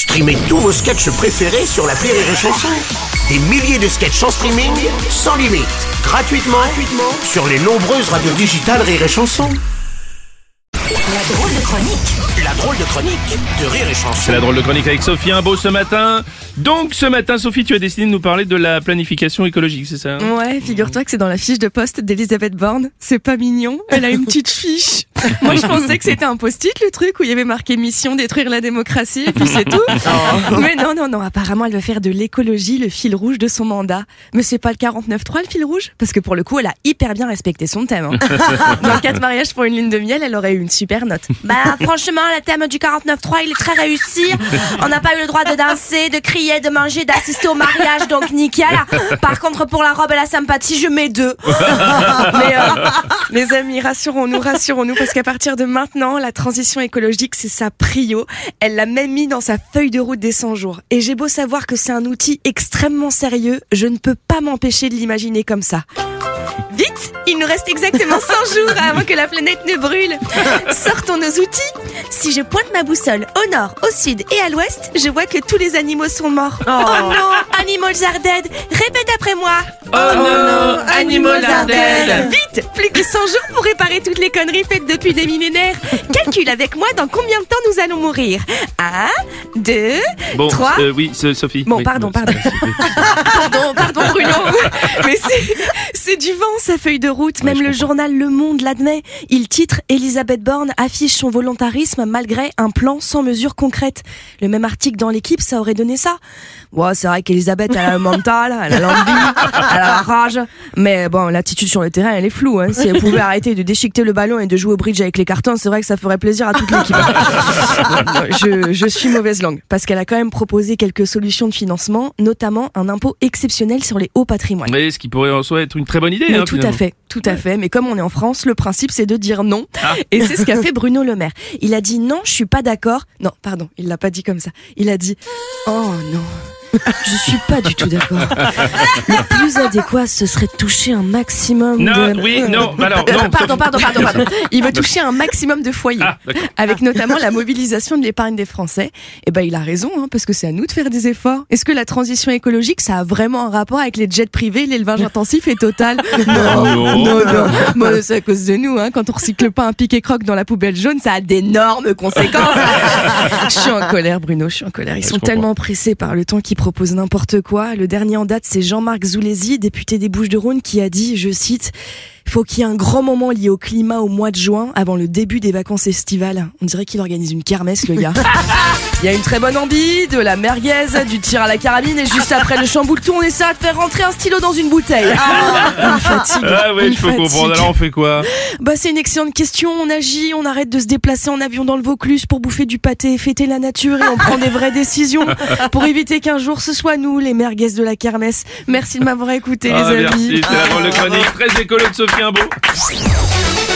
Streamez tous vos sketchs préférés sur la Rire et Chanson. Des milliers de sketchs en streaming, sans limite, gratuitement, gratuitement sur les nombreuses radios digitales Rire et Chanson. La drôle de chronique La drôle de chronique de Rire et Chanson. C'est la drôle de chronique avec Sophie Imbeau ce matin. Donc ce matin, Sophie, tu as décidé de nous parler de la planification écologique, c'est ça hein? Ouais, figure-toi que c'est dans la fiche de poste d'Elisabeth Borne. C'est pas mignon. Elle a une petite fiche. Moi, je pensais que c'était un post-it, le truc où il y avait marqué mission détruire la démocratie, et puis c'est tout. Mais non, non, non. Apparemment, elle veut faire de l'écologie le fil rouge de son mandat. Mais c'est pas le 49.3 le fil rouge? Parce que pour le coup, elle a hyper bien respecté son thème. hein. Dans 4 mariages pour une lune de miel, elle aurait eu une super note. Bah franchement, le thème du 49.3, il est très réussi. On n'a pas eu le droit de danser, de crier, de manger, d'assister au mariage, donc nickel. Par contre, pour la robe et la sympathie, je mets deux. Mais euh, les amis, rassurons-nous, rassurons-nous, parce qu'à partir de maintenant, la transition écologique, c'est sa prio. Elle l'a même mis dans sa feuille de route des 100 jours. Et j'ai beau savoir que c'est un outil extrêmement sérieux, je ne peux pas m'empêcher de l'imaginer comme ça. Vite, il nous reste exactement 100 jours avant que la planète ne brûle. Sortons nos outils. Si je pointe ma boussole au nord, au sud et à l'ouest, je vois que tous les animaux sont morts. Oh, non, Animals are dead. Répète après moi. Oh non, Animal are dead. Vite Plus que 100 jours pour réparer toutes les conneries faites depuis des millénaires. Calcule avec moi dans combien de temps nous allons mourir. 1, 2, Bon, 3... euh, oui, so- Sophie. Bon, Oui, pardon, pardon. Pardon, pardon Bruno. Mais c'est, du vent sa feuille de route. Même le comprends. journal Le Monde l'admet. Il titre Elisabeth Borne affiche son volontarisme malgré un plan sans mesure concrète. Le même article dans l'équipe, ça aurait donné ça. Ouais, c'est vrai qu'Elisabeth, elle a le mental, elle a l'envie, elle a la rage. Mais bon, l'attitude sur le terrain, elle est floue. Hein. Si elle pouvait arrêter de déchiqueter le ballon et de jouer au bridge avec les cartons, c'est vrai que ça ferait plaisir à toute l'équipe. je, je suis mauvaise langue parce qu'elle a quand même proposé quelques solutions de financement, notamment un impôt exceptionnel sur les hauts patrimoines. Mais ce qui pourrait en soi être une très bonne idée. Hein, tout à fait, tout à fait. Mais comme on est en France, le principe c'est de dire non. Ah. Et c'est ce qu'a fait Bruno Le Maire. Il a dit non, je suis pas d'accord. Non, pardon, il l'a pas dit comme ça. Il a dit oh non. Je suis pas du tout d'accord. Le plus adéquat, ce serait de toucher un maximum Non, de... oui, non, bah alors, non, pardon, pardon, pardon, pardon. Il veut toucher un maximum de foyers. Ah, avec notamment la mobilisation de l'épargne des Français. Et ben, il a raison, hein, parce que c'est à nous de faire des efforts. Est-ce que la transition écologique, ça a vraiment un rapport avec les jets privés, l'élevage intensif et total? Non, Non. non, non. Bon, c'est à cause de nous, hein. Quand on recycle pas un piquet croque dans la poubelle jaune, ça a d'énormes conséquences. je suis en colère, Bruno, je suis en colère. Ils Ouais, sont tellement pressés par le temps qu'ils proposent n'importe quoi. Le dernier en date, c'est Jean-Marc Zoulesi, député des Bouches-de-Rhône, qui a dit, je cite, faut qu'il y ait un grand moment lié au climat au mois de juin, avant le début des vacances estivales. On dirait qu'il organise une kermesse, le gars. Il y a une très bonne ambi, de la merguez, du tir à la carabine, et juste après le chamboule-tout, on essaie de faire rentrer un stylo dans une bouteille. Ah, une fatigue. Ah ouais, une je peux comprendre. Alors on fait quoi Bah c'est une excellente question. On agit, on arrête de se déplacer en avion dans le Vaucluse pour bouffer du pâté et fêter la nature et on prend des vraies décisions pour éviter qu'un jour ce soit nous les merguez de la kermesse. Merci de m'avoir écouté Ah, les amis. Merci, c'est la chronique très écolo de Sophie Imbeau.